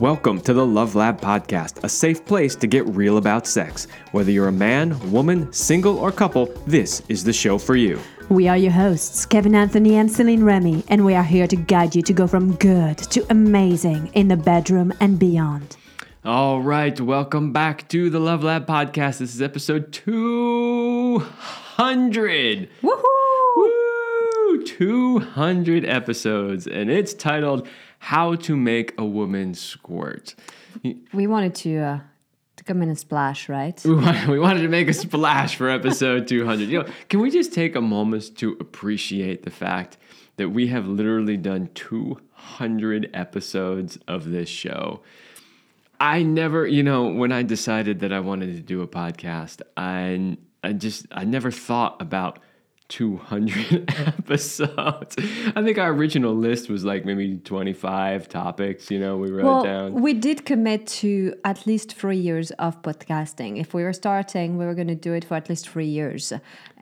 Welcome to the Love Lab Podcast, a safe place to get real about sex. Whether you're a man, woman, single, or couple, this is the show for you. We are your hosts, Kevin Anthony and Celine Remy, and we are here to guide you to go from good to amazing in the bedroom and beyond. All right, welcome back to the Love Lab Podcast. This is episode 200. Woohoo! Woo! 200 episodes, and it's titled How to Make a Woman Squirt. We wanted to uh, to come in and splash, right? We wanted, we wanted to make a splash for episode 200. You know, can we just take a moment to appreciate the fact that we have literally done 200 episodes of this show? I never, you know, when I decided that I wanted to do a podcast, I I just I never thought about 200 episodes. I think our original list was like maybe 25 topics, you know, we wrote Well, down. we did commit to at least three years of podcasting. If we were starting, we were going to do it for at least three years.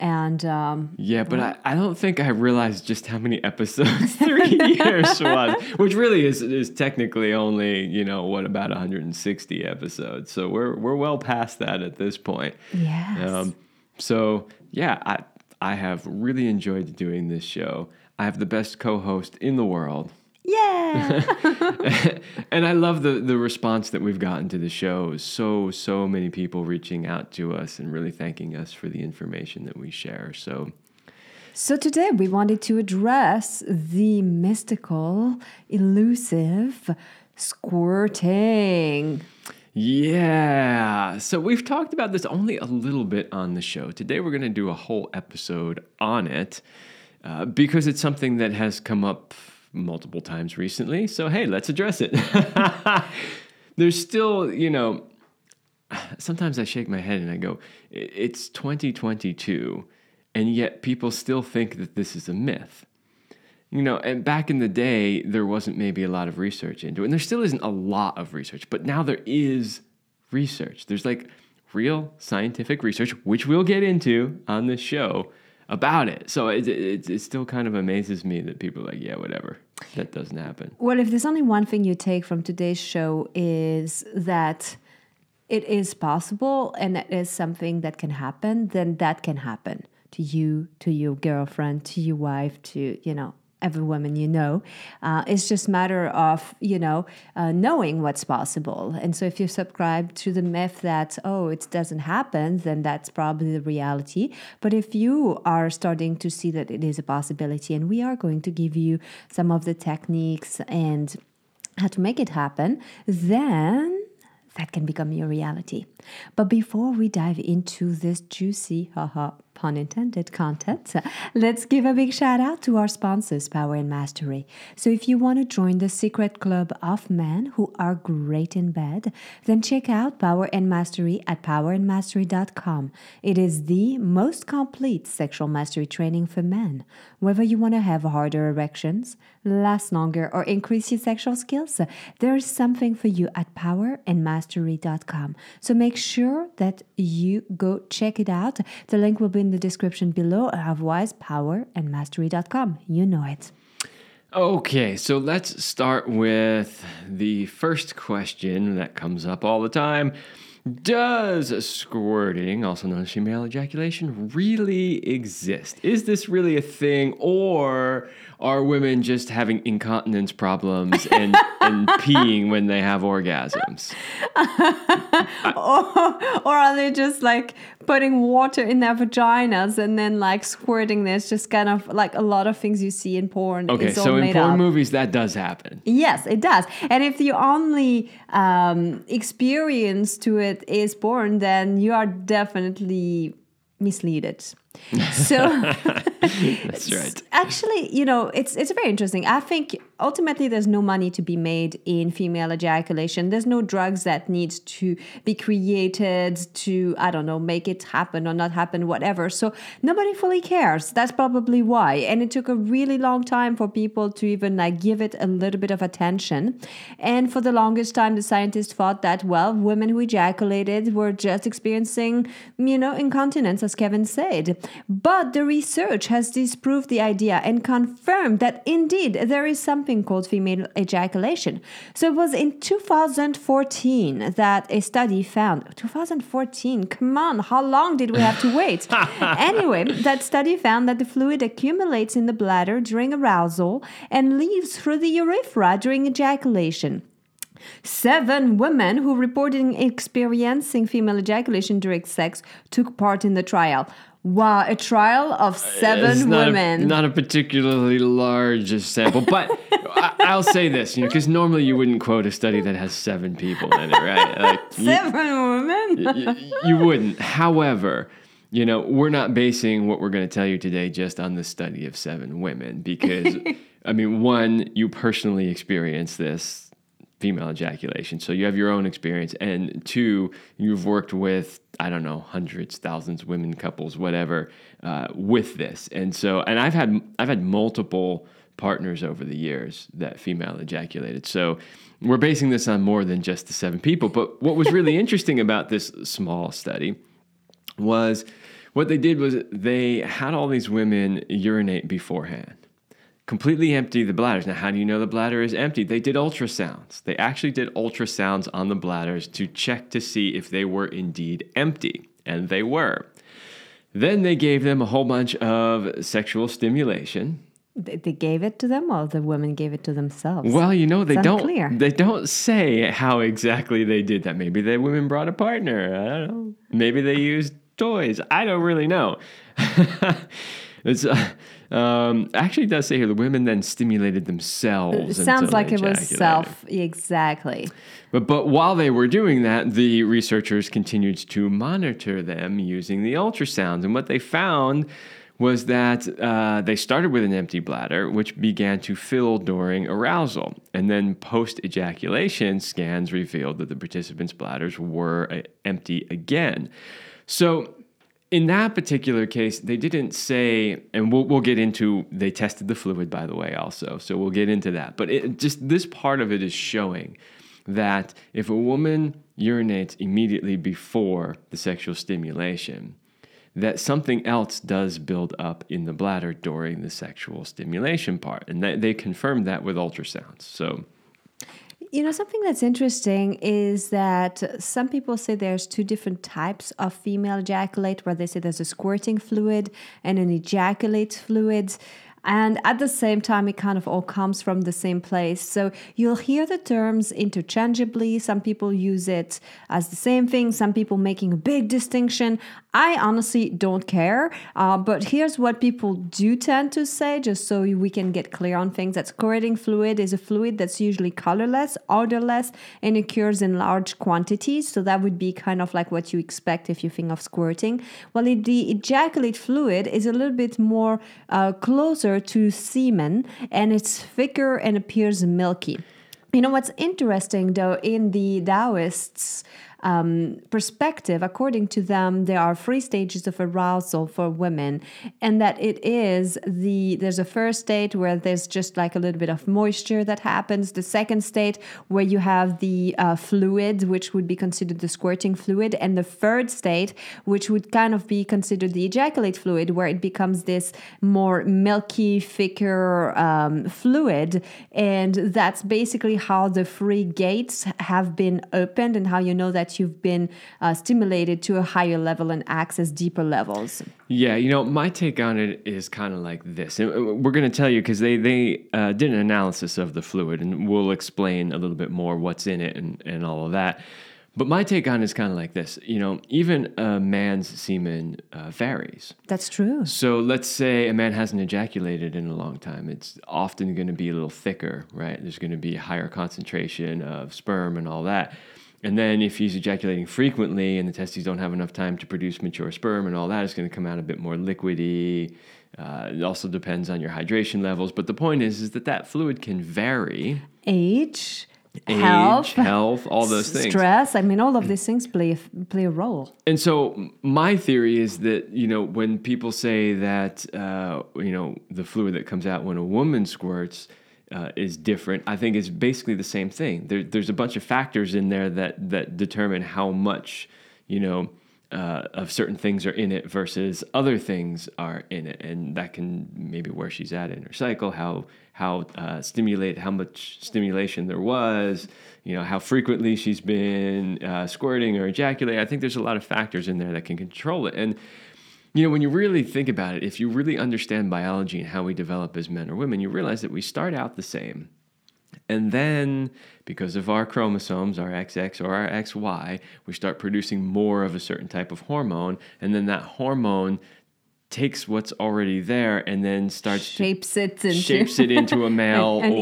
And um, Yeah, but I, I don't think I realized just how many episodes three years was, which really is is technically only you know what about 160 episodes. So we're we're well past that at this point. yes. Um, so yeah, I I have really enjoyed doing this show. I have the best co-host in the world. yeah. and I love the the response that we've gotten to the show. So so many people reaching out to us and really thanking us for the information that we share. So So today we wanted to address the mystical, elusive squirting. Yeah. So we've talked about this only a little bit on the show. Today we're going to do a whole episode on it uh, because it's something that has come up multiple times recently. So, hey, let's address it. There's still, you know, sometimes I shake my head and I go, it's 2022, and yet people still think that this is a myth. You know, and back in the day, there wasn't maybe a lot of research into it. And there still isn't a lot of research, but now there is research. There's like real scientific research, which we'll get into on this show about it. So it, it, it still kind of amazes me that people are like, yeah, whatever. That doesn't happen. Well, if there's only one thing you take from today's show is that it is possible and it is something that can happen, then that can happen to you, to your girlfriend, to your wife, to, you know, every woman you know. Uh, it's just matter of, you know, uh, knowing what's possible. And so if you subscribe to the myth that, oh, it doesn't happen, then that's probably the reality. But if you are starting to see that it is a possibility, and we are going to give you some of the techniques and how to make it happen, then that can become your reality. But before we dive into this juicy, haha, pun intended content, let's give a big shout out to our sponsors, Power and Mastery. So if you want to join the secret club of men who are great in bed, then check out Power and Mastery at powerandmastery.com. It is the most complete sexual mastery training for men. Whether you want to have harder erections, last longer, or increase your sexual skills, there is something for you at powerandmastery.com. So make sure that you go check it out. The link will be in the description below. Otherwise, powerandmastery.com. You know it. Okay, so let's start with the first question that comes up all the time. Does squirting, also known as female ejaculation, really exist? Is this really a thing, or are women just having incontinence problems and, and peeing when they have orgasms? or, or are they just like putting water in their vaginas and then like squirting this? Just kind of like a lot of things you see in porn. Okay, so in made porn up. movies, that does happen. Yes, it does. And if the only um, experience to it is porn, then you are definitely misleaded. So That's right. actually, you know, it's it's very interesting. I think ultimately there's no money to be made in female ejaculation. There's no drugs that needs to be created to I don't know make it happen or not happen, whatever. So nobody fully cares. That's probably why. And it took a really long time for people to even like give it a little bit of attention. And for the longest time, the scientists thought that well, women who ejaculated were just experiencing, you know, incontinence, as Kevin said. But the research has disproved the idea and confirmed that indeed there is something called female ejaculation. So it was in 2014 that a study found 2014 come on how long did we have to wait anyway that study found that the fluid accumulates in the bladder during arousal and leaves through the urethra during ejaculation Seven women who reported experiencing female ejaculation during sex took part in the trial. Wow, a trial of uh, seven It's not women. A, not a particularly large sample, but I, I'll say this, you know, because normally you wouldn't quote a study that has seven people in it, right? Like, you- seven women? y- you wouldn't. However, you know, we're not basing what we're going to tell you today just on the study of seven women because, I mean, one, you personally experienced this female ejaculation, so you have your own experience, and two, you've worked with I don't know hundreds, thousands, women, couples, whatever, uh, with this, and so, and I've had I've had multiple partners over the years that female ejaculated. So we're basing this on more than just the seven people. But what was really interesting about this small study was what they did was they had all these women urinate beforehand, completely empty the bladders. Now, how do you know the bladder is empty? They did ultrasounds. They actually did ultrasounds on the bladders to check to see if they were indeed empty, and they were. Then they gave them a whole bunch of sexual stimulation. They gave it to them, or the women gave it to themselves. Well, you know, they It's don't unclear. they don't say how exactly they did that. Maybe the women brought a partner. I don't know. Maybe they used toys. I don't really know. it's uh, um, actually it does say here the women then stimulated themselves. it sounds like it was self exactly. But but while they were doing that, the researchers continued to monitor them using the ultrasounds, and what they found was that uh, they started with an empty bladder, which began to fill during arousal, and then post ejaculation scans revealed that the participants' bladders were uh, empty again. So. In that particular case, they didn't say, and we'll, we'll get into, they tested the fluid, by the way, also. So we'll get into that. But it, just this part of it is showing that if a woman urinates immediately before the sexual stimulation, that something else does build up in the bladder during the sexual stimulation part. And they, they confirmed that with ultrasounds. So, You know, something that's interesting is that some people say there's two different types of female ejaculate, where they say there's a squirting fluid and an ejaculate fluid. And at the same time, it kind of all comes from the same place. So you'll hear the terms interchangeably. Some people use it as the same thing, some people making a big distinction. I honestly don't care. Uh, but here's what people do tend to say, just so we can get clear on things that squirting fluid is a fluid that's usually colorless, odorless, and occurs in large quantities. So that would be kind of like what you expect if you think of squirting. Well, the ejaculate fluid is a little bit more uh, closer to semen and it's thicker and appears milky. You know what's interesting though in the Taoists' um, perspective, according to them, there are three stages of arousal for women, and that it is the there's a first state where there's just like a little bit of moisture that happens. The second state where you have the uh, fluid, which would be considered the squirting fluid, and the third state, which would kind of be considered the ejaculate fluid, where it becomes this more milky, thicker um, fluid, and that's basically how the three gates have been opened, and how you know that you've been uh, stimulated to a higher level and access deeper levels. Yeah, you know, my take on it is kind of like this. And uh, we're going to tell you because they they uh, did an analysis of the fluid, and we'll explain a little bit more what's in it and, and all of that. But my take on it is kind of like this. You know, even a man's semen uh, varies. That's true. So let's say a man hasn't ejaculated in a long time. It's often going to be a little thicker, right? There's going to be a higher concentration of sperm and all that. And then if he's ejaculating frequently and the testes don't have enough time to produce mature sperm and all that, it's going to come out a bit more liquidy. Uh, it also depends on your hydration levels. But the point is, is that that fluid can vary. Age, Age, health, health, all those things. stress. I mean, all of these things play a, play a role. And so my theory is that you know when people say that uh, you know the fluid that comes out when a woman squirts uh, is different, I think it's basically the same thing. There, there's a bunch of factors in there that that determine how much you know uh, of certain things are in it versus other things are in it, and that can maybe where she's at in her cycle, how how uh, stimulate how much stimulation there was, you know, how frequently she's been uh, squirting or ejaculating. I think there's a lot of factors in there that can control it, and you know, when you really think about it, if you really understand biology and how we develop as men or women, you realize that we start out the same. And then, because of our chromosomes, our XX or our XY, we start producing more of a certain type of hormone. And then that hormone takes what's already there and then starts shapes it into shapes it into a male an, or,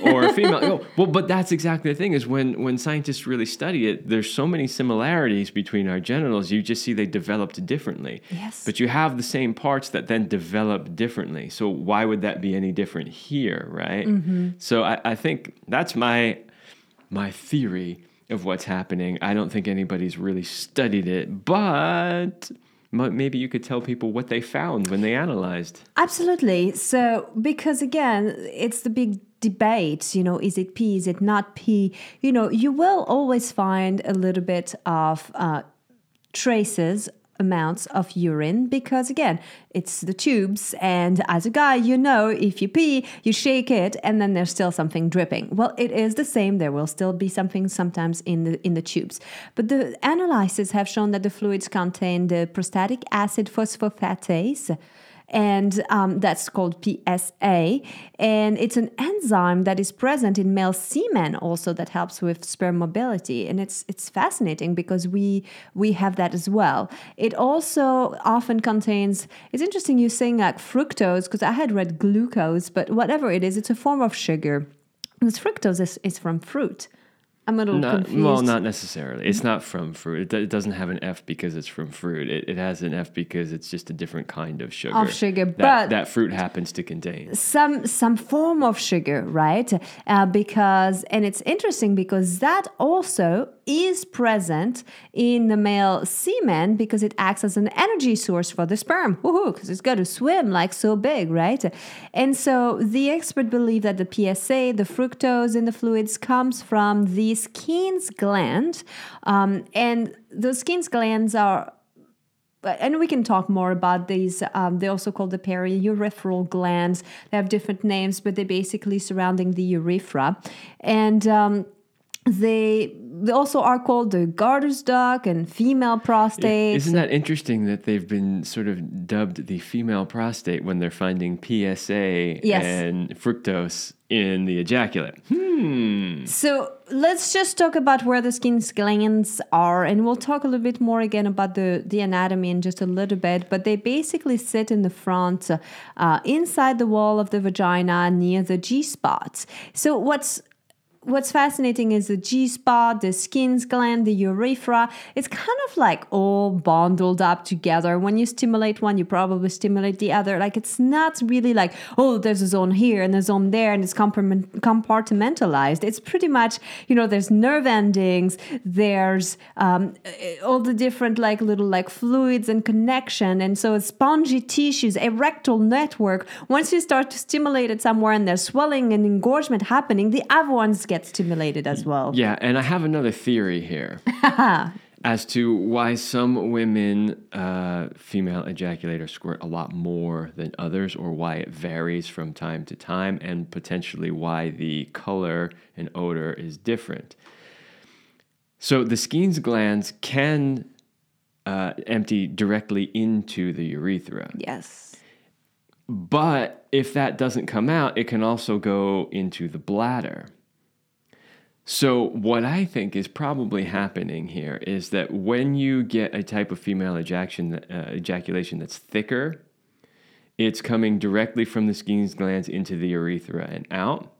or a female. Oh, well, but that's exactly the thing is when when scientists really study it, there's so many similarities between our genitals. You just see they developed differently. Yes. But you have the same parts that then develop differently. So why would that be any different here, right? Mm-hmm. So I, I think that's my my theory of what's happening. I don't think anybody's really studied it, but maybe you could tell people what they found when they analyzed. Absolutely. So, because again, it's the big debate, you know, is it P, is it not P? You know, you will always find a little bit of uh, traces amounts of urine because again it's the tubes and as a guy you know if you pee you shake it and then there's still something dripping. Well it is the same. There will still be something sometimes in the in the tubes. But the analyses have shown that the fluids contain the prostatic acid phosphatase and um, that's called PSA. And it's an enzyme that is present in male semen also that helps with sperm mobility. And it's it's fascinating because we we have that as well. It also often contains. It's interesting you saying like fructose because I had read glucose, but whatever it is, it's a form of sugar. Because fructose is, is from fruit. I'm a little not, confused. Well, not necessarily. It's not from fruit. It, it, doesn't have an F because it's from fruit. It, it, has an F because it's just a different kind of sugar. Of sugar, that, but that fruit happens to contain some some form of sugar, right? Uh, because and it's interesting because that also is present in the male semen because it acts as an energy source for the sperm. Woohoo! Because it's got to swim like so big, right? And so the expert believe that the PSA, the fructose in the fluids, comes from the Skene's gland. Um, and the Skene's glands are and we can talk more about these. Um, they're also called the periurethral glands. They have different names, but they're basically surrounding the urethra. And um, they they also are called the Gartner's duct and female prostate. Isn't that interesting that they've been sort of dubbed the female prostate when they're finding PSA yes. and fructose in the ejaculate? Hmm. So let's just talk about where the Skene's glands are, and we'll talk a little bit more again about the, the anatomy in just a little bit. But they basically sit in the front, uh, inside the wall of the vagina near the G spots. So what's what's fascinating is the G spot, the Skene's gland, the urethra. It's kind of like all bundled up together. When you stimulate one, you probably stimulate the other. Like it's not really like, oh, there's a zone here and a zone there and it's compartmentalized. It's pretty much, you know, there's nerve endings, there's um, all the different like little like fluids and connection. And so spongy tissues, erectile network. Once you start to stimulate it somewhere and there's swelling and engorgement happening, the other ones get get stimulated as well. Yeah, and I have another theory here as to why some women, uh, female ejaculators, squirt a lot more than others, or why it varies from time to time, and potentially why the color and odor is different. So the Skene's glands can uh, empty directly into the urethra. Yes. But if that doesn't come out, it can also go into the bladder. So, what I think is probably happening here is that when you get a type of female ejaculation, uh, ejaculation that's thicker, it's coming directly from the Skene's glands into the urethra and out.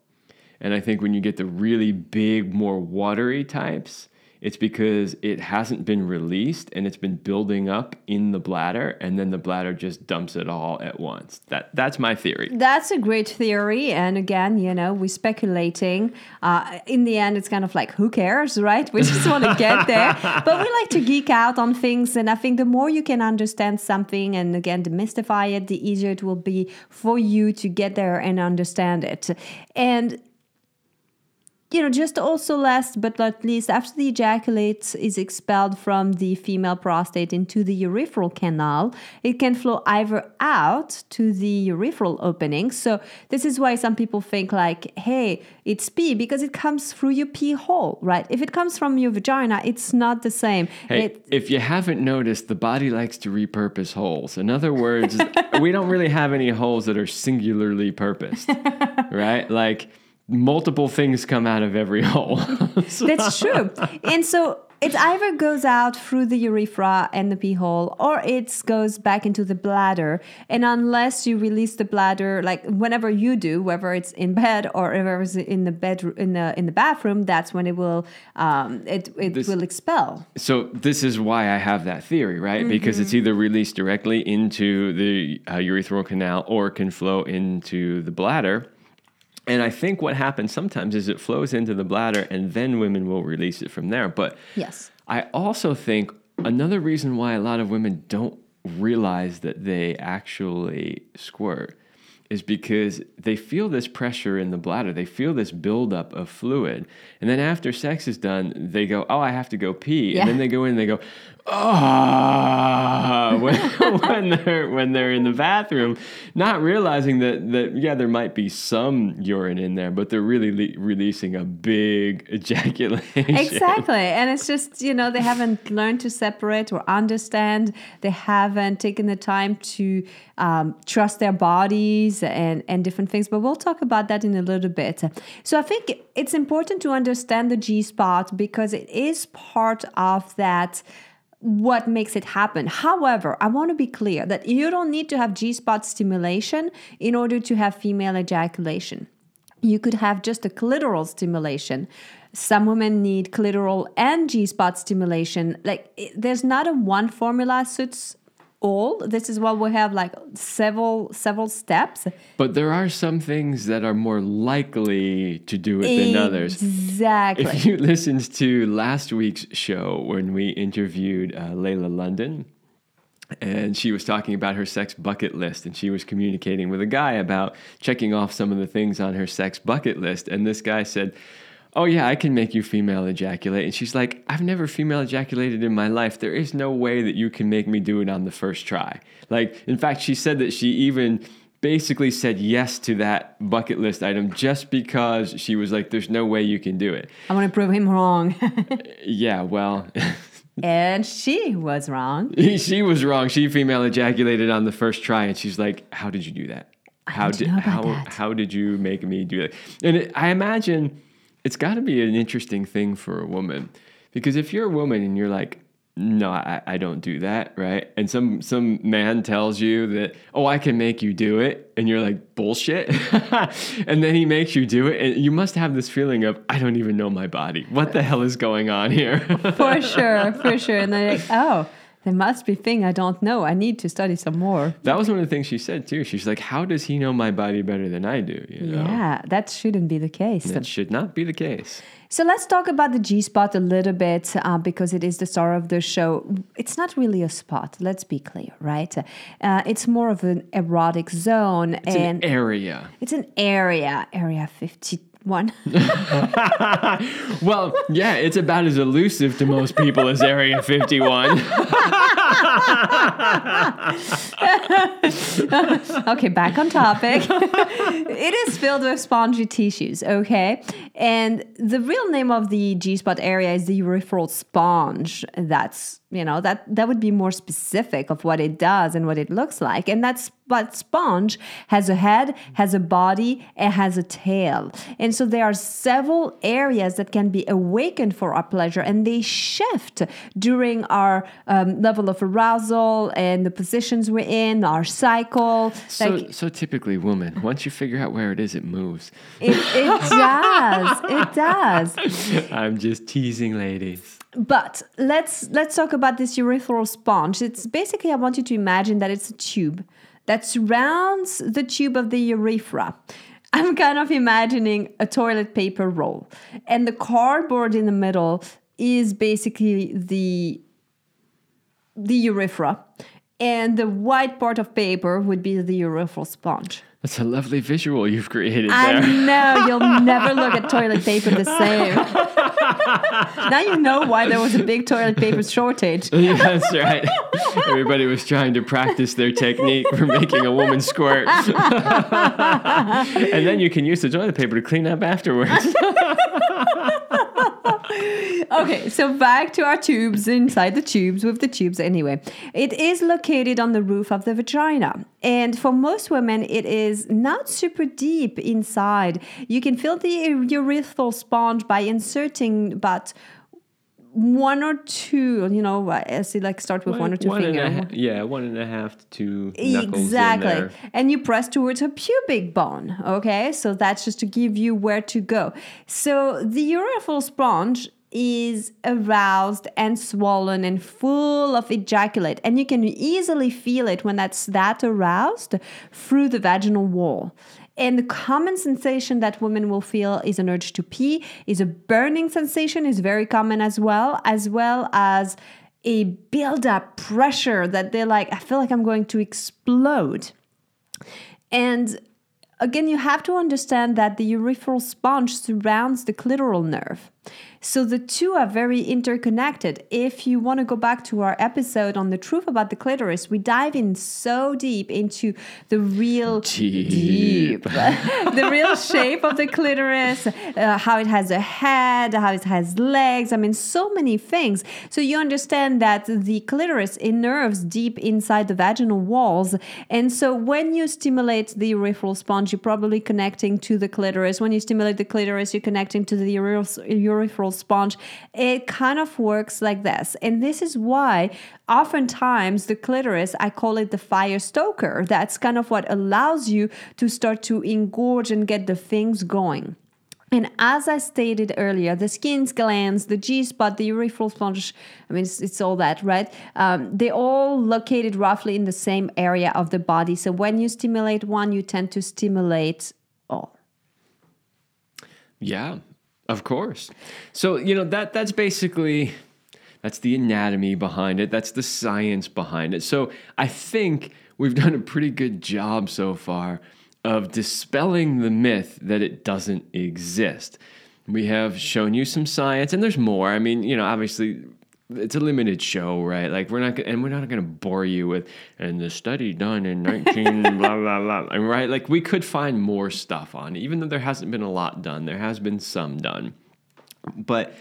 And I think when you get the really big, more watery types, it's because it hasn't been released and it's been building up in the bladder and then the bladder just dumps it all at once. That that's my theory. That's a great theory and again, you know, we're speculating. Uh, in the end it's kind of like who cares, right? We just want to get there. But we like to geek out on things and I think the more you can understand something and again demystify it, the easier it will be for you to get there and understand it. And you know, just also last but not least, after the ejaculate is expelled from the female prostate into the urethral canal, it can flow either out to the urethral opening. So this is why some people think like, hey, it's pee because it comes through your pee hole, right? If it comes from your vagina, it's not the same. Hey, It- if you haven't noticed, the body likes to repurpose holes. In other words, we don't really have any holes that are singularly purposed, right? Like multiple things come out of every hole. So- That's true. and so it either goes out through the urethra and the pee hole or it goes back into the bladder. And unless you release the bladder, like whenever you do, whether it's in bed or whether it's in the bedroom in the in the bathroom, that's when it will um, it it This- will expel. So this is why I have that theory, right? Because it's either released directly into the uh, urethral canal or can flow into the bladder. And I think what happens sometimes is it flows into the bladder and then women will release it from there. But Yes. I also think another reason why a lot of women don't realize that they actually squirt is because they feel this pressure in the bladder. They feel this buildup of fluid. And then after sex is done, they go, Oh, I have to go pee. Yeah. And then they go in and they go, Ah, when, when they're when they're in the bathroom, not realizing that that yeah, there might be some urine in there, but they're really le- releasing a big ejaculation. Exactly. And it's just, you know, they haven't learned to separate or understand. They haven't taken the time to um, trust their bodies and, and different things. But we'll talk about that in a little bit. So I think it's important to understand the G spot because it is part of that what makes it happen. However, I want to be clear that you don't need to have G spot stimulation in order to have female ejaculation. You could have just a clitoral stimulation. Some women need clitoral and G spot stimulation. Like, there's not a one formula suits all. This is why we have like several several steps. But there are some things that are more likely to do it than others. Exactly. If you listened to last week's show when we interviewed uh, Layla London, and she was talking about her sex bucket list, and she was communicating with a guy about checking off some of the things on her sex bucket list. And this guy said, Oh, yeah, I can make you female ejaculate. And she's like, I've never female ejaculated in my life. There is no way that you can make me do it on the first try. Like, in fact, she said that she even basically said yes to that bucket list item just because she was like, there's no way you can do it. I want to prove him wrong. Yeah, well, and she was wrong. she was wrong. She female ejaculated on the first try, and she's like, "How did you do that? How did how that." how did you make me do that?" And it, I imagine it's got to be an interesting thing for a woman because if you're a woman and you're like, "No, I, I don't do that," right? And some some man tells you that, "Oh, I can make you do it," and you're like, "Bullshit," and then he makes you do it, and you must have this feeling of, "I don't even know my body. What the hell is going on here?" For sure, for sure. And they're like, oh, there must be thing I don't know. I need to study some more. That was one of the things she said too. She's like, "How does he know my body better than I do?" You know, Yeah, that shouldn't be the case. that should not be the case. So let's talk about the G spot a little bit uh, because it is the star of the show. It's not really a spot, let's be clear, right? Uh, it's more of an erotic zone It's and an area. it's an area, area 51. Well, yeah, it's about as elusive to most people as Area 51. okay, back on topic. it is filled with spongy tissues, okay? And the real name of the G spot area is the urethral sponge. That's, you know, that, that would be more specific of what it does and what it looks like. And that's but sponge has a head, has a body, and has a tail. And so there are several areas that can be awakened for our pleasure, and they shift during our um, level of arousal and the positions we're in, our cycle. So, like so typically, woman, once you figure out where it is, it moves. it, it does, it does. I'm just teasing, ladies. But let's let's talk about this urethral sponge. It's basically I want you to imagine that it's a tube that surrounds the tube of the urethra. I'm kind of imagining a toilet paper roll, and the cardboard in the middle is basically the the urethra. And the white part of paper would be the urethral sponge. That's a lovely visual you've created I there. know you'll never look at toilet paper the same. now you know why there was a big toilet paper shortage. Yeah, That's right. Everybody was trying to practice their technique for making a woman squirt. and then you can use the toilet paper to clean up afterwards. Okay, so back to our tubes inside the tubes with the tubes anyway. It is located on the roof of the vagina. And for most women, it is not super deep inside. You can feel the urethral sponge by inserting about one or two, you know, as you like start with one, or two One fingers. yeah, one and a half to two Exactly. And you press towards her pubic bone. Okay. So that's just to give you where to go. So the urethral sponge is aroused and swollen and full of ejaculate. And you can easily feel it when that's that aroused through the vaginal wall. And the common sensation that women will feel is an urge to pee, is a burning sensation, is very common as well, as well as a build up pressure that they're like, I feel like I'm going to explode. And again, you have to understand that the urethral sponge surrounds the clitoral nerve. So the two are very interconnected. If you want to go back to our episode on the truth about the clitoris, we dive in so deep into the real Deep. the real shape of the clitoris, uh, how it has a head, how it has legs. I mean, so many things. So you understand that the clitoris innerves deep inside the vaginal walls. And so when you stimulate the urethral sponge, you're probably connecting to the clitoris. When you stimulate the clitoris, you're connecting to the urethral urethral sponge. It kind of works like this. And this is why oftentimes the clitoris, I call it the fire stoker. That's kind of what allows you to start to engorge and get the things going. And as I stated earlier, the Skene's glands, the G spot, the urethral sponge, I mean, it's, it's all that, right? Um, they're all located roughly in the same area of the body. So when you stimulate one, you tend to stimulate all. Yeah, of course. So, you know, that that's basically that's the anatomy behind it. That's the science behind it. So, I think we've done a pretty good job so far of dispelling the myth that it doesn't exist. We have shown you some science and there's more. I mean, you know, obviously it's a limited show, right? Like we're not, gonna, and we're not going to bore you with, and the study done in 19 blah blah blah, and right? Like we could find more stuff on, it. even though there hasn't been a lot done. There has been some done, but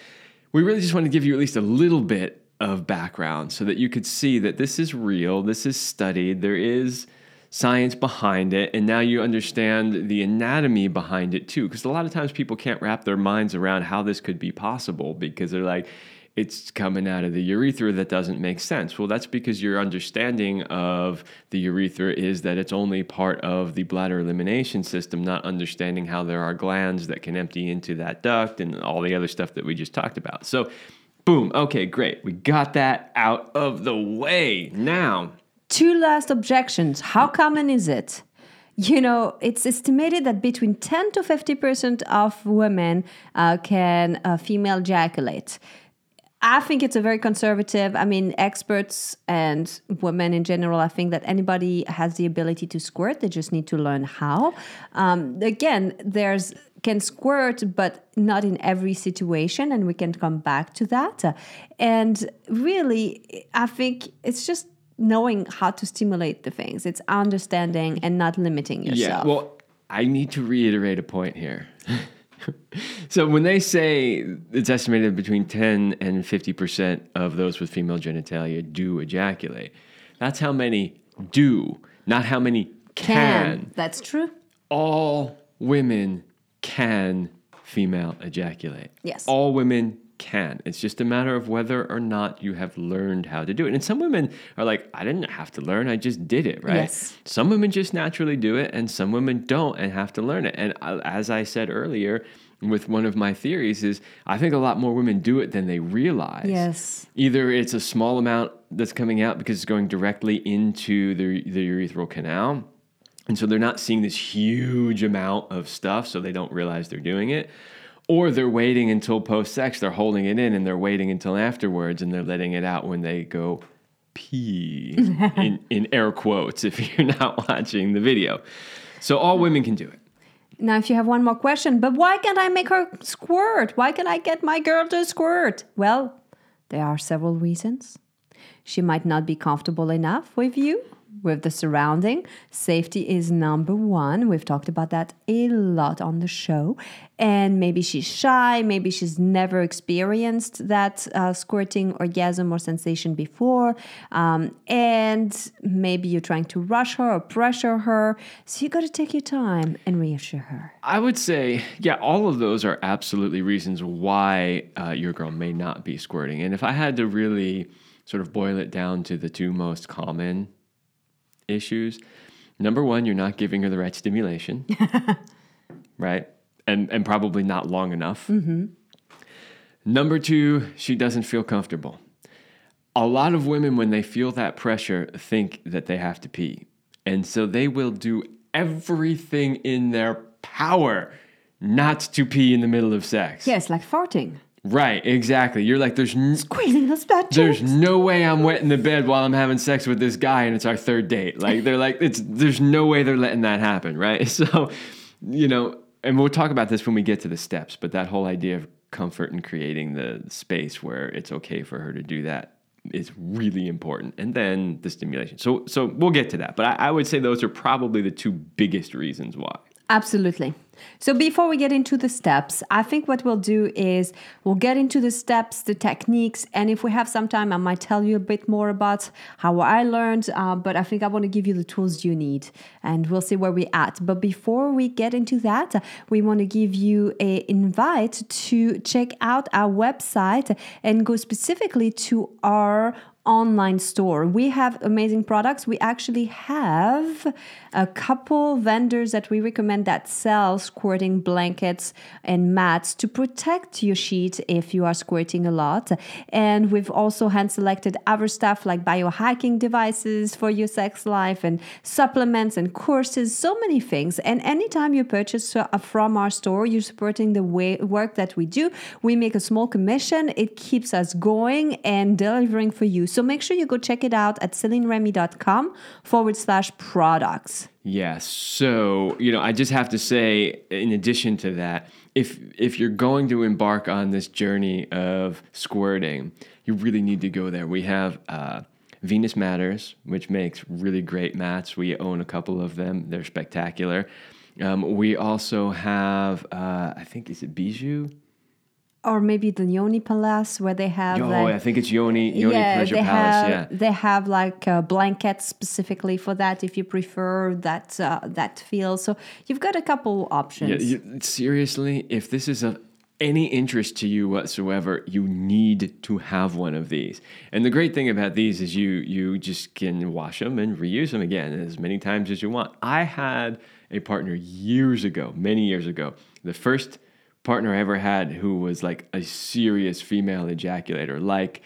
we really just want to give you at least a little bit of background so that you could see that this is real, this is studied, there is science behind it, and now you understand the anatomy behind it too. Because a lot of times people can't wrap their minds around how this could be possible because they're like, it's coming out of the urethra that doesn't make sense. Well, that's because your understanding of the urethra is that it's only part of the bladder elimination system, not understanding how there are glands that can empty into that duct and all the other stuff that we just talked about. So, boom, okay, great. We got that out of the way. Now, Two last objections. How common is it? You know, it's estimated that between 10 to 50% of women uh, can uh, female ejaculate. I think it's a very conservative. I mean, experts and women in general, I think that anybody has the ability to squirt. They just need to learn how. Um, again, there's can squirt, but not in every situation, and we can come back to that. And really, I think it's just knowing how to stimulate the things. It's understanding and not limiting yourself. Yeah, well, I need to reiterate a point here. so when they say it's estimated between 10 and 50% of those with female genitalia do ejaculate, that's how many do, not how many can. That's true. All women can female ejaculate. Yes. All women can. It's just a matter of whether or not you have learned how to do it. And some women are like, I didn't have to learn, I just did it, right? Yes. Some women just naturally do it, and some women don't and have to learn it. And uh, as I said earlier, with one of my theories is I think a lot more women do it than they realize. Yes. Either it's a small amount that's coming out because it's going directly into the, the urethral canal. And so they're not seeing this huge amount of stuff, so they don't realize they're doing it. Or they're waiting until post sex, they're holding it in and they're waiting until afterwards and they're letting it out when they go pee in, in air quotes if you're not watching the video. So all women can do it. Now, if you have one more question, but why can't I make her squirt? Why can't I get my girl to squirt? Well, there are several reasons. She might not be comfortable enough with you, with the surrounding. Safety is number one. We've talked about that a lot on the show. And maybe she's shy, maybe she's never experienced that uh, squirting orgasm or sensation before. Um, and maybe you're trying to rush her or pressure her. So you got to take your time and reassure her. I would say, yeah, all of those are absolutely reasons why uh, your girl may not be squirting. And if I had to really sort of boil it down to the two most common issues. Number one, you're not giving her the right stimulation, right? And and probably not long enough. Mm-hmm. Number two, she doesn't feel comfortable. A lot of women, when they feel that pressure, think that they have to pee, and so they will do everything in their power not to pee in the middle of sex. Yes, like farting. Right, exactly. You're like, there's n- Squeezing those butt there's cheeks. no way I'm wet in the bed while I'm having sex with this guy and it's our third date. Like they're like, it's there's no way they're letting that happen, right? So, you know, and we'll talk about this when we get to the steps, but that whole idea of comfort and creating the space where it's okay for her to do that is really important. And then the stimulation. So so we'll get to that. But I, I would say those are probably the two biggest reasons why. Absolutely. So before we get into the steps, I think what we'll do is we'll get into the steps, the techniques, and if we have some time, I might tell you a bit more about how I learned. Uh, but I think I want to give you the tools you need, and we'll see where we're at. But before we get into that, we want to give you a invite to check out our website and go specifically to our online store. We have amazing products. We actually have a couple vendors that we recommend that sell squirting blankets and mats to protect your sheet if you are squirting a lot. And we've also hand selected other stuff like biohacking devices for your sex life and supplements and courses, so many things. And anytime you purchase from our store, you're supporting the way, work that we do. We make a small commission. It keeps us going and delivering for you. So make sure you go check it out at celineremy.com forward slash products. Yes. So, you know, I just have to say, in addition to that, if if you're going to embark on this journey of squirting, you really need to go there. We have uh, Venus Matters, which makes really great mats. We own a couple of them. They're spectacular. Um, we also have, uh, I think, is it Bijou? Or maybe the Yoni Palace where they have Oh, like, I think it's Yoni Yoni Pleasure they Palace. have yeah. they have like uh, blankets specifically for that if you prefer that uh, that feel. So you've got a couple options. Yeah, you, seriously, if this is of any interest to you whatsoever, you need to have one of these. And the great thing about these is you you just can wash them and reuse them again as many times as you want. I had a partner years ago, many years ago. The first partner I ever had who was like a serious female ejaculator, like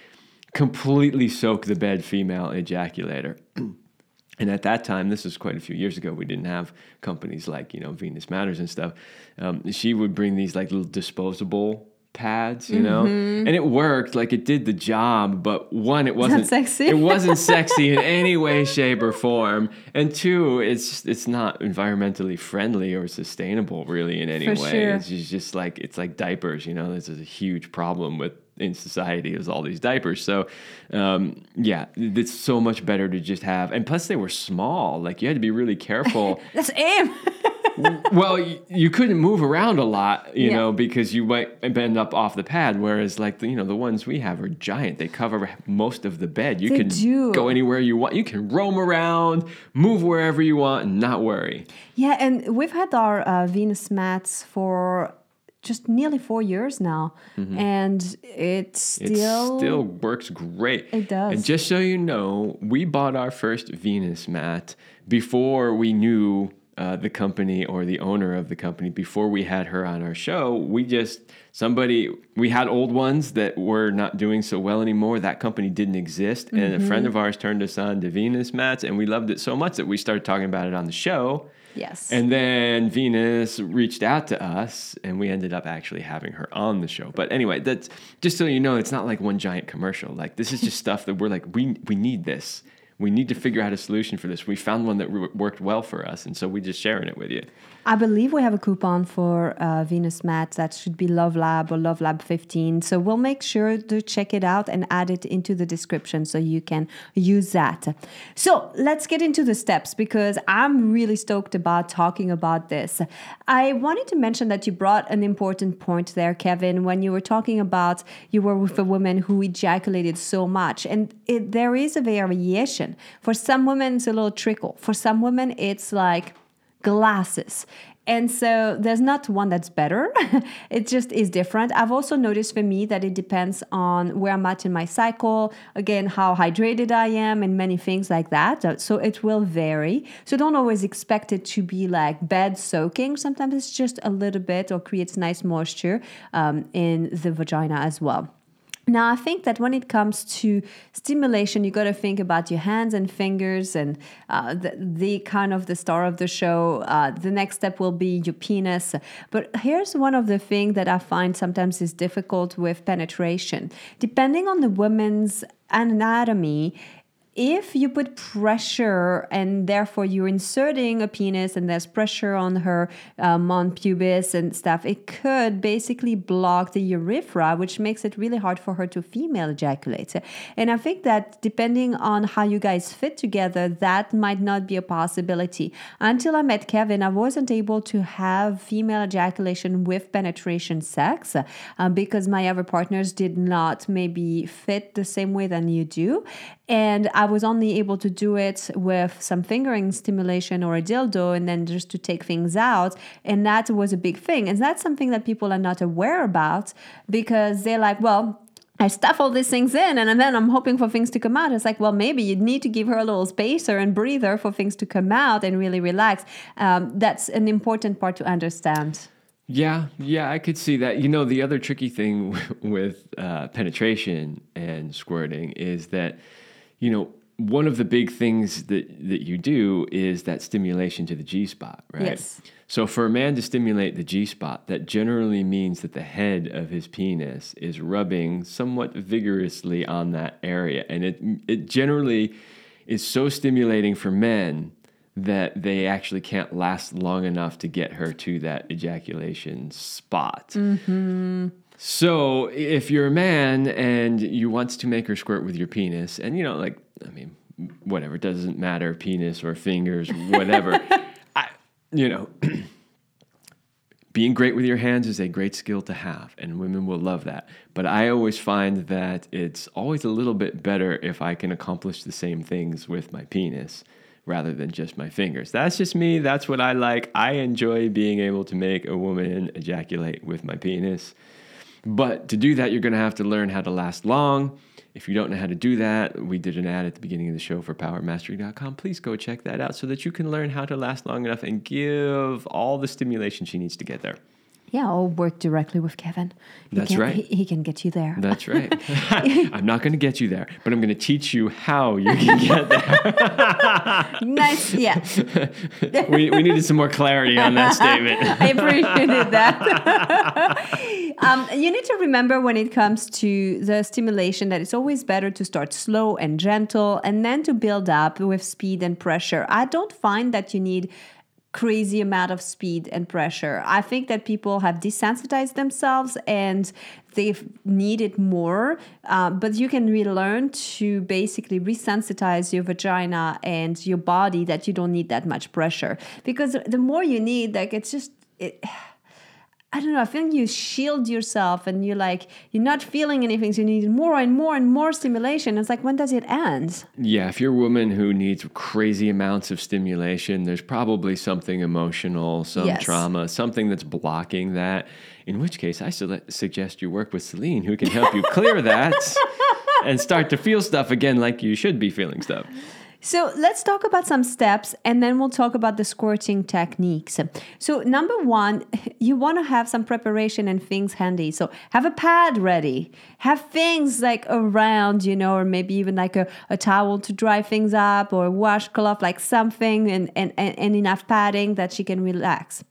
completely soak the bed female ejaculator. And at that time, this was quite a few years ago, we didn't have companies like, you know, Venus Matters and stuff. Um, she would bring these like little disposable pads, you know, and it worked, like it did the job. But one, it wasn't sexy. It wasn't sexy in any way, shape, or form. And two, it's it's not environmentally friendly or sustainable, really, in any For way. sure. It's just, like it's like diapers, you know. This is a huge problem with in society is all these diapers. So, um, yeah, it's so much better to just have. And plus, they were small. Like you had to be really careful. That's aim. well, you, you couldn't move around a lot, you Yeah. know, because you might bend up off the pad. Whereas, like the, you know, the ones we have are giant. They cover most of the bed. You They can do. go anywhere you want. You can roam around, move wherever you want, and not worry. yeah, and we've had our uh, Venus mats for just nearly four years now, and it's It still still works great. It does. And just so you know, we bought our first Venus mat before we knew uh, the company or the owner of the company before we had her on our show. We just somebody we had old ones that were not doing so well anymore. That company didn't exist, and a friend of ours turned us on to Venus mats, and we loved it so much that we started talking about it on the show. Yes. And then Venus reached out to us, and we ended up actually having her on the show. But anyway, that's just so you know, it's not like one giant commercial. Like this is just stuff that we're like, we we need this. We need to figure out a solution for this. We found one that re- worked well for us, and so we're just sharing it with you. I believe we have a coupon for uh, Venus Mat that should be Love Lab or Love Lab 15. So we'll make sure to check it out and add it into the description so you can use that. So let's get into the steps because I'm really stoked about talking about this. I wanted to mention that you brought an important point there, Kevin, when you were talking about you were with a woman who ejaculated so much. And it, there is a variation. For some women, it's a little trickle. For some women, it's like glasses. And so there's not one that's better. it just is different. I've also noticed for me that it depends on where I'm at in my cycle, again, how hydrated I am, and many things like that. So it will vary. So don't always expect it to be like bed soaking. Sometimes it's just a little bit or creates nice moisture um, in the vagina as well. Now, I think that when it comes to stimulation, you got to think about your hands and fingers, and uh, the, the, kind of the star of the show. Uh, the next step will be your penis. But here's one of the things that I find sometimes is difficult with penetration. Depending on the woman's anatomy, if you put pressure and therefore you're inserting a penis and there's pressure on her um, on pubis and stuff, it could basically block the urethra, which makes it really hard for her to female ejaculate. And I think that depending on how you guys fit together, that might not be a possibility. Until I met Kevin, I wasn't able to have female ejaculation with penetration sex um, because my other partners did not maybe fit the same way than you do. And I was only able to do it with some fingering stimulation or a dildo and then just to take things out. And that was a big thing. And that's something that people are not aware about because they're like, well, I stuff all these things in and then I'm hoping for things to come out. It's like, well, maybe you need to give her a little spacer and breather for things to come out and really relax. Um, that's an important part to understand. Yeah, yeah, I could see that. You know, the other tricky thing with uh, penetration and squirting is that you know, one of the big things that, that you do is that stimulation to the G spot, right? Yes. So for a man to stimulate the G spot, that generally means that the head of his penis is rubbing somewhat vigorously on that area. And it it generally is so stimulating for men that they actually can't last long enough to get her to that ejaculation spot. Mm-hmm. So if you're a man and you want to make her squirt with your penis, and you know, like, I mean, whatever, it doesn't matter, penis or fingers, whatever. I, you know, being great with your hands is a great skill to have, and women will love that. But I always find that it's always a little bit better if I can accomplish the same things with my penis rather than just my fingers. That's just me. That's what I like. I enjoy being able to make a woman ejaculate with my penis. But to do that, you're going to have to learn how to last long. If you don't know how to do that, we did an ad at the beginning of the show for powermastery.com. Please go check that out so that you can learn how to last long enough and give all the stimulation she needs to get there. Yeah, I'll work directly with Kevin. He That's can, right. He, he, can get you there. That's right. I'm not going to get you there, but I'm going to teach you how you can get there. nice. Yeah. we, we needed some more clarity on that statement. I appreciated that. Um, you need to remember when it comes to the stimulation that it's always better to start slow and gentle and then to build up with speed and pressure. I don't find that you need crazy amount of speed and pressure. I think that people have desensitized themselves and they've needed more, uh, but you can relearn to basically resensitize your vagina and your body that you don't need that much pressure because the more you need, like it's just it. I don't know. I feel you shield yourself and you're like, you're not feeling anything. So you need more and more and more stimulation. It's like, when does it end? Yeah. If you're a woman who needs crazy amounts of stimulation, there's probably something emotional, some Yes. trauma, something that's blocking that. In which case, I su- suggest you work with Celine, who can help you clear that and start to feel stuff again like you should be feeling stuff. So let's talk about some steps and then we'll talk about the squirting techniques. So, number one, you want to have some preparation and things handy. So, have a pad ready, have things like around, you know, or maybe even like a, a towel to dry things up or washcloth, like something and, and, and enough padding that she can relax.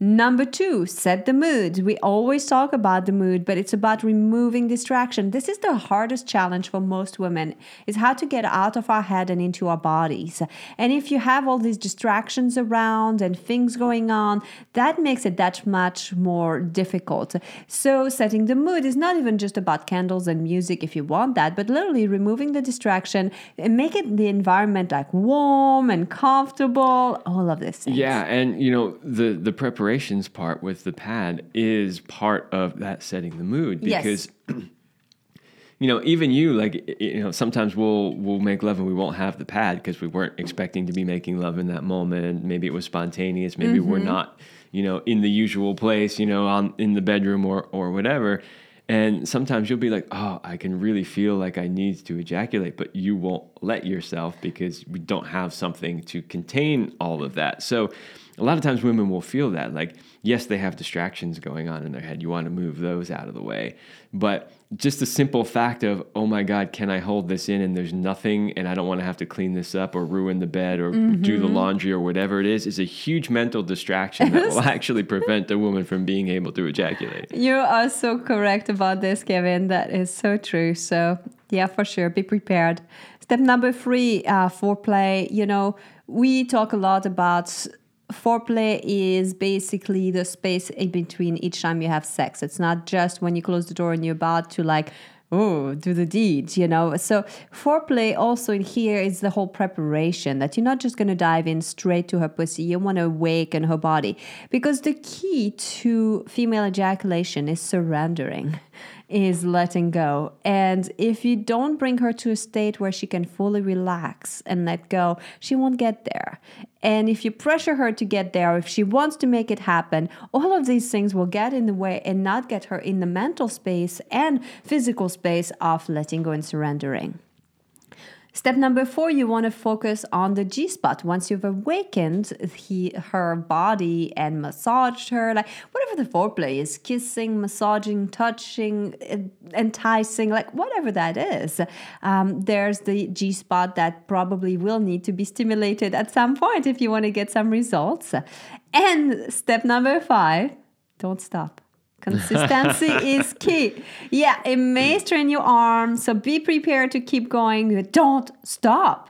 Number two, set the mood. We always talk about the mood, but it's about removing distraction. This is the hardest challenge for most women is how to get out of our head and into our bodies. And if you have all these distractions around and things going on, that makes it that much more difficult. So setting the mood is not even just about candles and music if you want that, but literally removing the distraction and make it the environment like warm and comfortable, all of this. Yeah, and you know, the the preparation part with the pad is part of that setting the mood because yes. you know even you like you know sometimes we'll we'll make love and we won't have the pad because we weren't expecting to be making love in that moment maybe it was spontaneous maybe mm-hmm. we're not you know in the usual place you know on in the bedroom or or whatever and sometimes you'll be like, oh, I can really feel like I need to ejaculate, but you won't let yourself because we don't have something to contain all of that. So a lot of times women will feel that like yes they have distractions going on in their head. You want to move those out of the way. But just the simple fact of oh my god can i hold this in? and there's nothing and i don't want to have to clean this up or ruin the bed or mm-hmm. do the laundry or whatever it is is a huge mental distraction that will actually prevent a woman from being able to ejaculate. You are so correct about this kevin. That is so true. So yeah for sure. Be prepared. Step number three uh, foreplay. You know we talk a lot about foreplay is basically the space in between each time you have sex. It's not just when you close the door and you're about to like oh do the deed, you know? So foreplay also in here is the whole preparation that you're not just going to dive in straight to her pussy. You want to awaken her body. Because the key to female ejaculation is surrendering is letting go. And if you don't bring her to a state where she can fully relax and let go, she won't get there. And if you pressure her to get there, if she wants to make it happen, all of these things will get in the way and not get her in the mental space and physical space of letting go and surrendering. Step number four, you want to focus on the G spot. Once you've awakened he, her body and massaged her, like whatever the foreplay is kissing, massaging, touching, enticing, like whatever that is. Um, there's the G spot that probably will need to be stimulated at some point if you want to get some results. And step number five, don't stop. Consistency is key. Yeah, it may strain your arm, so be prepared to keep going. Don't stop.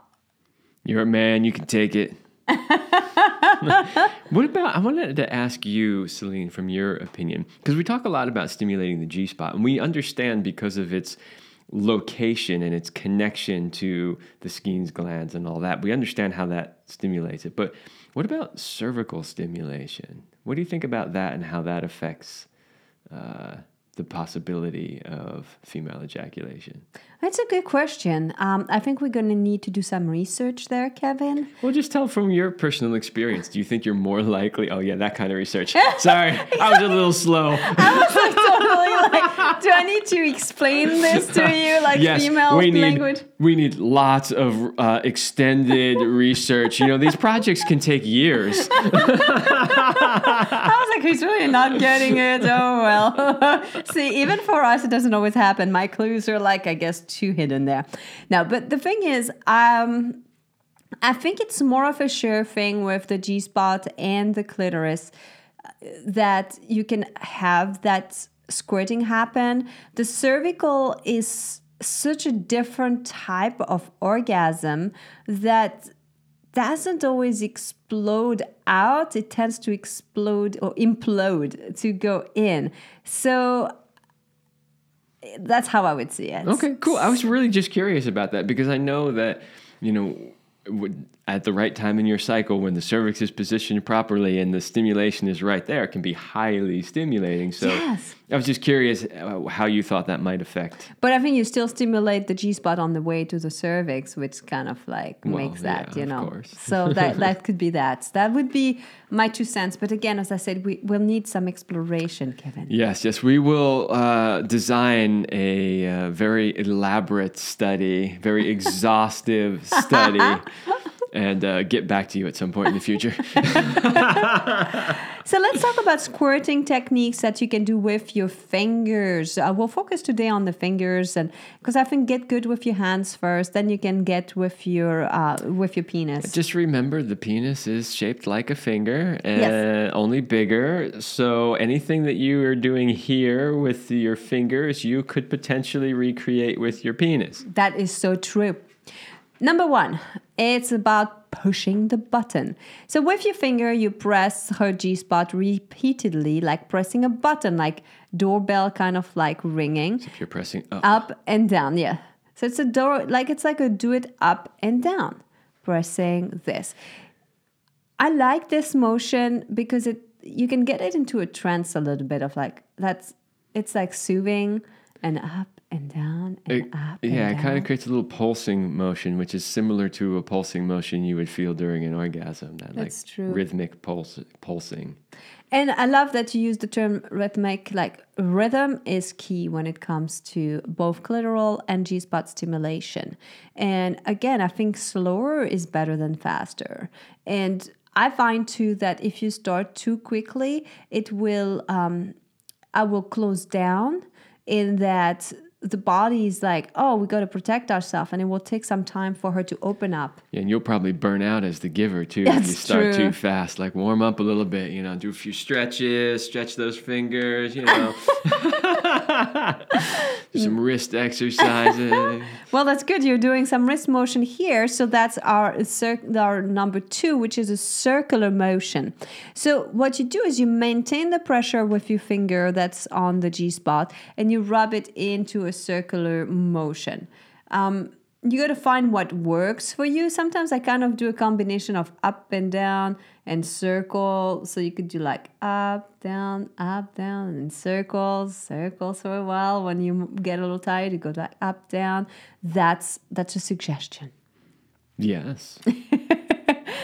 You're a man, you can take it. what about? I wanted to ask you, Celine, from your opinion, because we talk a lot about stimulating the G spot, and we understand because of its location and its connection to the Skene's glands and all that. We understand how that stimulates it. But what about cervical stimulation? What do you think about that and how that affects uh, the possibility of female ejaculation? That's a good question. Um, I think we're going to need to do some research there, Kevin. Well, just tell from your personal experience. Do you think you're more likely? Oh, yeah, that kind of research. Sorry, I was a little slow. I was like totally like, do I need to explain this to you, like yes, female we need, language? We need lots of uh, extended research. You know, these projects can take years. I was like, he's really not getting it. Oh well. See, even for us, it doesn't always happen. My clues are like, I guess, too hidden there. Now, but the thing is, um, I think it's more of a sure thing with the G spot and the clitoris uh, that you can have that squirting happen. The cervical is such a different type of orgasm that doesn't always explode out, it tends to explode or implode to go in. So that's how I would see it. Okay, cool. I was really just curious about that because I know that, you know, at the right time in your cycle when the cervix is positioned properly and the stimulation is right there can be highly stimulating. So yes. i was just curious uh, how you thought that might affect but i think you still stimulate the g spot on the way to the cervix which kind of like well, makes that yeah, you know. so that that could be that. That would be my two cents. But again as i said we will need some exploration kevin. Yes yes. We will uh, design a uh, very elaborate study very exhaustive study and uh, get back to you at some point in the future. So let's talk about squirting techniques that you can do with your fingers. Uh, we'll focus today on the fingers, and because I think get good with your hands first, then you can get with your uh, with your penis. Just remember the penis is shaped like a finger and Yes. only bigger. So anything that you are doing here with your fingers, you could potentially recreate with your penis. That is so true. Number one, it's about pushing the button. So with your finger, you press her G spot repeatedly, like pressing a button, like doorbell kind of like ringing. If you're pressing up. up and down yeah so it's a door like it's like a do it up and down pressing this i like this motion because it you can get it into a trance a little bit of like that's it's like soothing and up and down and It- up yeah, and it kind of creates a little pulsing motion, which is similar to a pulsing motion you would feel during an orgasm. That That's like true. rhythmic pulse, pulsing. And I love that you use the term rhythmic. Like rhythm is key when it comes to both clitoral and G spot stimulation. And again, I think slower is better than faster. And I find too that if you start too quickly, it will, um, I will close down in that the body is like, oh, we got to protect ourselves, and it will take some time for her to open up. Yeah, and you'll probably burn out as the giver too if you start true. too fast. Like warm up a little bit, you know, do a few stretches, stretch those fingers, you know. do some wrist exercises. Well, that's good. You're doing some wrist motion here. So that's our, cir- our number two, which is a circular motion. So what you do is you maintain the pressure with your finger that's on the G spot and you rub it into a circular motion. Um, you got to find what works for you. Sometimes I kind of do a combination of up and down and circle. So you could do like up, down, up, down, and circles, circles for a while. When you get a little tired, you go like up, down. That's that's a suggestion. yes.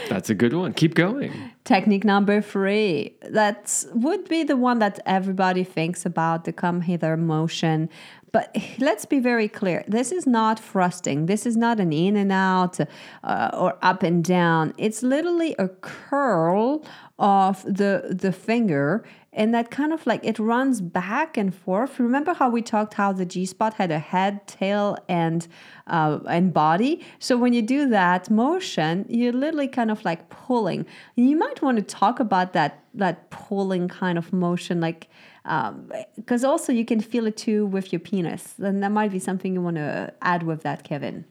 That's a good one. Keep going. Technique number three. That would be the one that everybody thinks about the come hither motion. But let's be very clear. This is not thrusting. This is not an in and out uh, or up and down. It's literally a curl of the the finger and that kind of like it runs back and forth. Remember how we talked how the G spot had a head, tail, and uh, and body. So when you do that motion, you're literally kind of like pulling. You might want to talk about that that pulling kind of motion, like Um, because also you can feel it too with your penis. And that might be something you want to add with that, Kevin.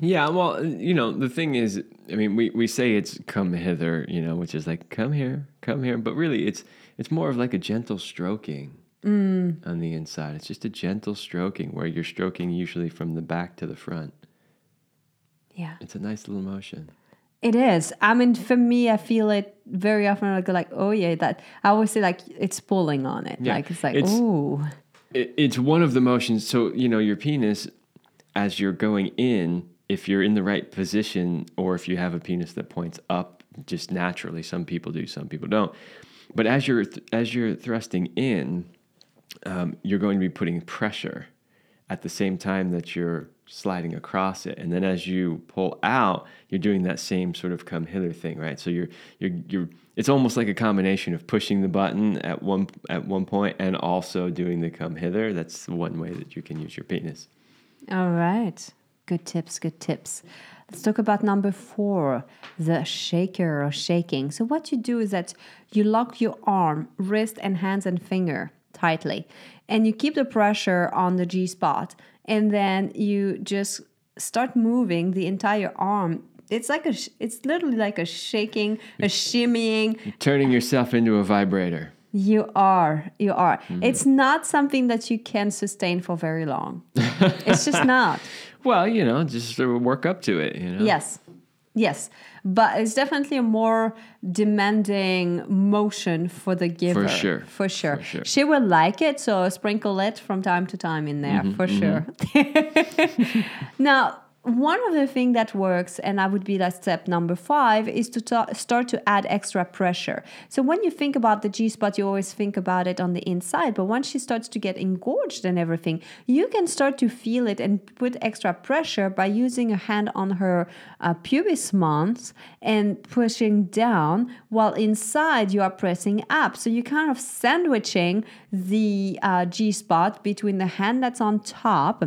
Yeah, well, you know, the thing is, I mean, we, we say it's come hither, you know, which is like come here, come here, but really it's it's more of like a gentle stroking mm. on the inside. It's just a gentle stroking where you're stroking usually from the back to the front. Yeah. It's a nice little motion. It is. I mean, for me, I feel it very often. Like, like, oh yeah, that. I always say like it's pulling on it. Yeah, like it's like, it's- ooh, It, it's one of the motions. So, you know, your penis, as you're going in, if you're in the right position or if you have a penis that points up just naturally, some people do, some people don't. But as you're, th- as you're thrusting in, um, you're going to be putting pressure at the same time that you're sliding across it. And then as you pull out, you're doing that same sort of come hither thing, right? So you're you're you're it's almost like a combination of pushing the button at one at one point and also doing the come hither. That's one way that you can use your penis. All right. Good tips, good tips. Let's talk about number four, the shaker or shaking. So, what you do is that you lock your arm, wrist, and hands and finger tightly, and you keep the pressure on the G spot, and then you just start moving the entire arm. It's like a, sh- it's literally like a shaking, a shimmying, Turning yourself into a vibrator. You are. You are. Mm-hmm. It's not something that you can sustain for very long. it's just not. Well, you know, just work up to it, you know. Yes. Yes. But it's definitely a more demanding motion for the giver. sure. For sure. For sure. She will like it, so sprinkle it from time to time in there, Mm-hmm, for sure. now, one of the things that works, and I would be that step number five, is to ta- start to add extra pressure. So when you think about the G spot, you always think about it on the inside, but once she starts to get engorged and everything, you can start to feel it and put extra pressure by using a hand on her uh, pubis mons and pushing down, while inside you are pressing up. So you're kind of sandwiching the uh, G spot between the hand that's on top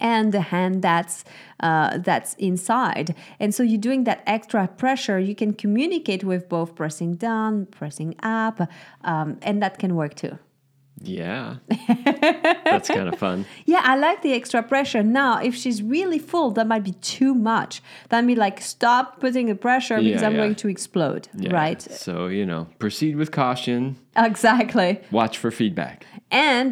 and the hand that's uh, that's inside and so you're doing that extra pressure you can communicate with both pressing down pressing up um, and that can work too Yeah. That's kind of fun. yeah i like the extra pressure now if she's really full that might be too much that'd be like stop putting the pressure because Yeah, i'm yeah. going to explode Yeah. right So, you know, proceed with caution, exactly watch for feedback. And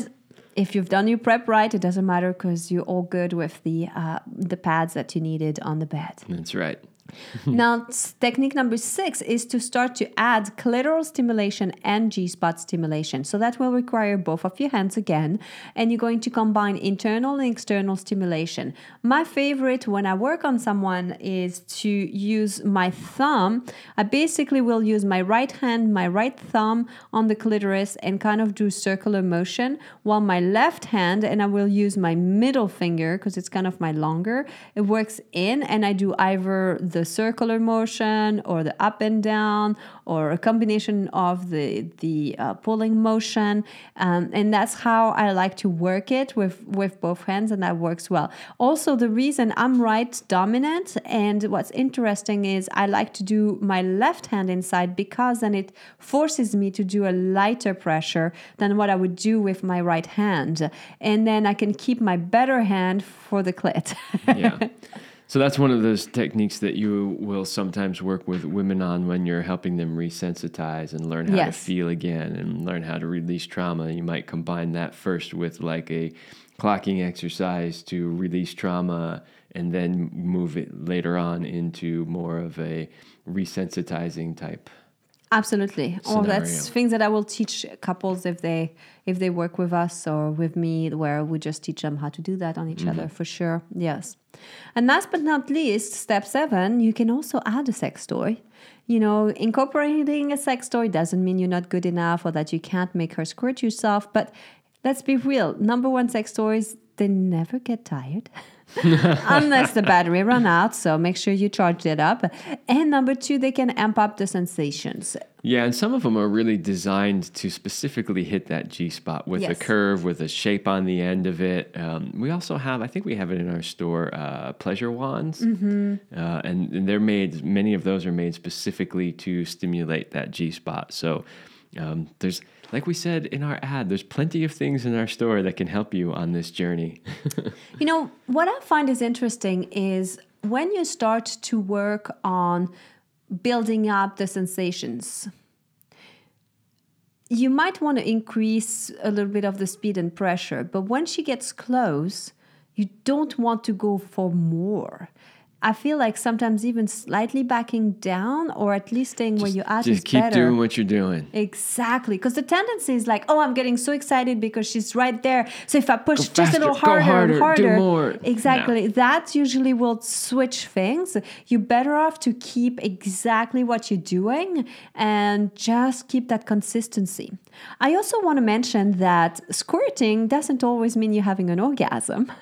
if you've done your prep right, it doesn't matter because you're all good with the uh, the pads that you needed on the bed. That's right. now, technique number six is to start to add clitoral stimulation and G spot stimulation. So that will require both of your hands again, and you're going to combine internal and external stimulation. My favorite when I work on someone is to use my thumb. I basically will use my right hand, my right thumb on the clitoris and kind of do circular motion, while my left hand, and I will use my middle finger because it's kind of my longer, it works in, and I do either the circular motion or the up and down or a combination of the the uh, pulling motion. Um, and that's how i like to work it with with both hands and that works well. Also the reason i'm right dominant and what's interesting is i like to do my left hand inside because then it forces me to do a lighter pressure than what i would do with my right hand. And then i can keep my better hand for the clit. Yeah. So that's one of those techniques that you will sometimes work with women on when you're helping them resensitize and learn how to feel again and learn how to release trauma. You might combine that first with like a clocking exercise to release trauma and then move it later on into more of a resensitizing type. Absolutely. Or that's things that I will teach couples if they if they work with us or with me where we just teach them how to do that on each mm-hmm. other for sure. Yes. And last but not least, step 7, you can also add a sex toy. You know, incorporating a sex toy doesn't mean you're not good enough or that you can't make her squirt yourself, but let's be real. Number 1 sex toys they never get tired. unless the battery run out so make sure you charge it up and number two they can amp up the sensations Yeah, and some of them are really designed to specifically hit that G spot with a curve, with a shape on the end of it. Um, we also have, I think we have it in our store, uh, pleasure wands, mm-hmm. uh, and, and they're made. Many of those are made specifically to stimulate that G spot. So um, there's, like we said in our ad, there's plenty of things in our store that can help you on this journey. You know, what I find is interesting is when you start to work on building up the sensations, you might want to increase a little bit of the speed and pressure, but when she gets close, you don't want to go for more. I feel like sometimes even slightly backing down or at least staying where you're at is Just keep better. doing what you're doing. Exactly, because the tendency is like, oh, I'm getting so excited because she's right there. So if I push Go just a little faster, harder, and harder, do harder, more. exactly, that usually will switch things. You're better off to keep exactly what you're doing and just keep that consistency. I also want to mention that squirting doesn't always mean you're having an orgasm.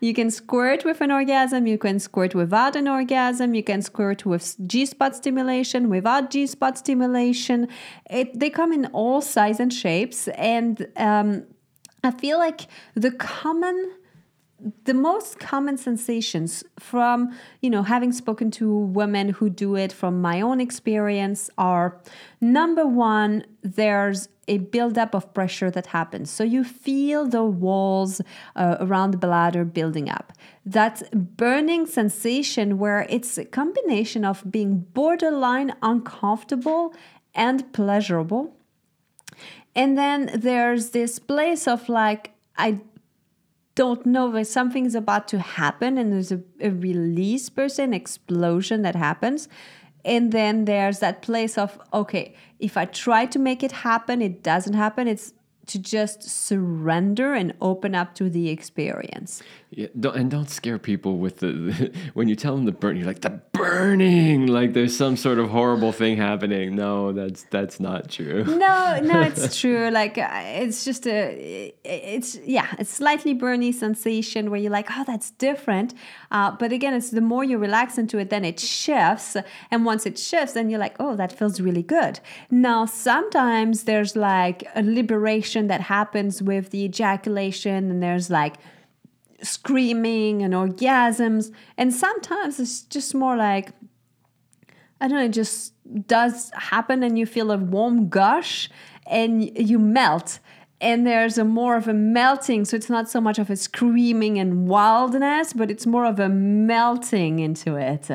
You can squirt with an orgasm, you can squirt without an orgasm, you can squirt with G spot stimulation, without G spot stimulation. It, they come in all size and shapes. And um, I feel like the common the most common sensations from you know having spoken to women who do it from my own experience are number one there's a buildup of pressure that happens. So you feel the walls uh, around the bladder building up. That burning sensation where it's a combination of being borderline uncomfortable and pleasurable. And then there's this place of like i don't know if something's about to happen and there's a, a release per se, an explosion that happens. And then there's that place of, okay, if I try to make it happen, it doesn't happen. It's to just surrender and open up to the experience. Yeah, don't, and don't scare people with the when you tell them the burn. You're like the burning, like there's some sort of horrible thing happening. No, that's that's not true. No, no, it's true. Like uh, it's just a, it's yeah, it's slightly burny sensation where you're like, oh, that's different. Uh, but again, it's the more you relax into it, then it shifts, and once it shifts, then you're like, oh, that feels really good. Now, sometimes there's like a liberation that happens with the ejaculation, and there's like screaming and orgasms. And sometimes it's just more like, I don't know, it just does happen and you feel a warm gush and you melt. And there's a more of a melting. So it's not so much of a screaming and wildness, but it's more of a melting into it.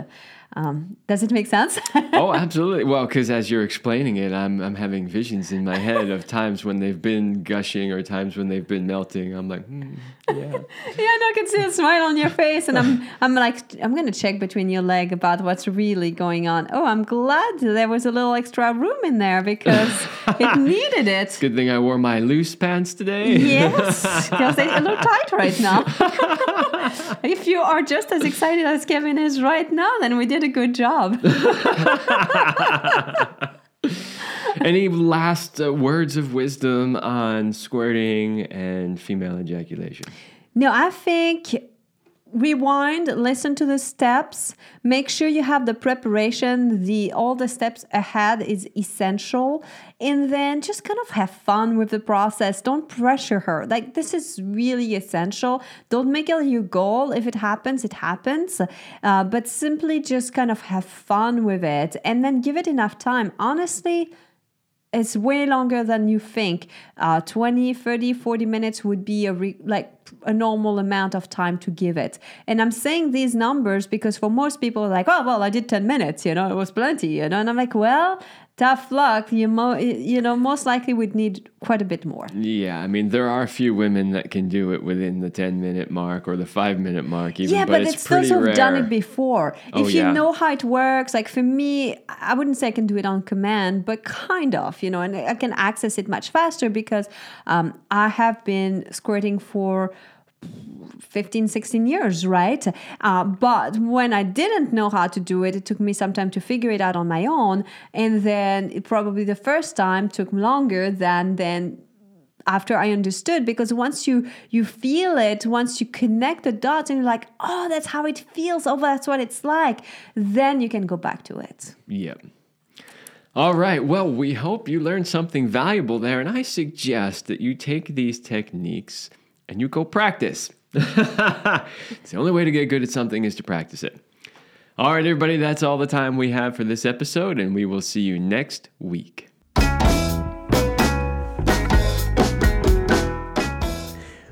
Um, does it make sense? oh, absolutely. Well, because as you're explaining it, I'm I'm having visions in my head of times when they've been gushing or times when they've been melting. I'm like, hmm, yeah, yeah. No, I can see a smile on your face, and I'm I'm like I'm gonna check between your leg about what's really going on. Oh, I'm glad there was a little extra room in there because it needed it. Good thing I wore my loose pants today. Yes, because they look tight right now. if you are just as excited as Kevin is right now, then we did did a good job. Any last uh, words of wisdom on squirting and female ejaculation? No, I think rewind listen to the steps. Make sure you have the preparation. The all the steps ahead is essential. And then just kind of have fun with the process. Don't pressure her. Like this is really essential. Don't make it your goal. If it happens it happens. Uh, but simply just kind of have fun with it and then give it enough time. Honestly it's way longer than you think. Uh, 20, 30, 40 minutes would be a re- like a normal amount of time to give it. And I'm saying these numbers because for most people, like, oh, well, I did 10 minutes, you know, it was plenty, you know, and I'm like, well, tough luck. You mo- you know, most likely we'd need quite a bit more. Yeah, I mean, there are a few women that can do it within the ten minute mark or the five minute mark. Even, yeah, but, but it's, it's those who've done it before. Oh, if you yeah. know how it works, like for me, I wouldn't say I can do it on command, but kind of, you know, and I can access it much faster because um, I have been squirting for 15 16 years right uh, but when i didn't know how to do it it took me some time to figure it out on my own and then probably the first time took longer than then after i understood because once you you feel it once you connect the dots and you're like oh that's how it feels oh that's what it's like then you can go back to it Yep. All right. Well, we hope you learned something valuable there, and I suggest that you take these techniques and you go practice. it's the only way to get good at something is to practice it. All right, everybody, that's all the time we have for this episode, and we will see you next week.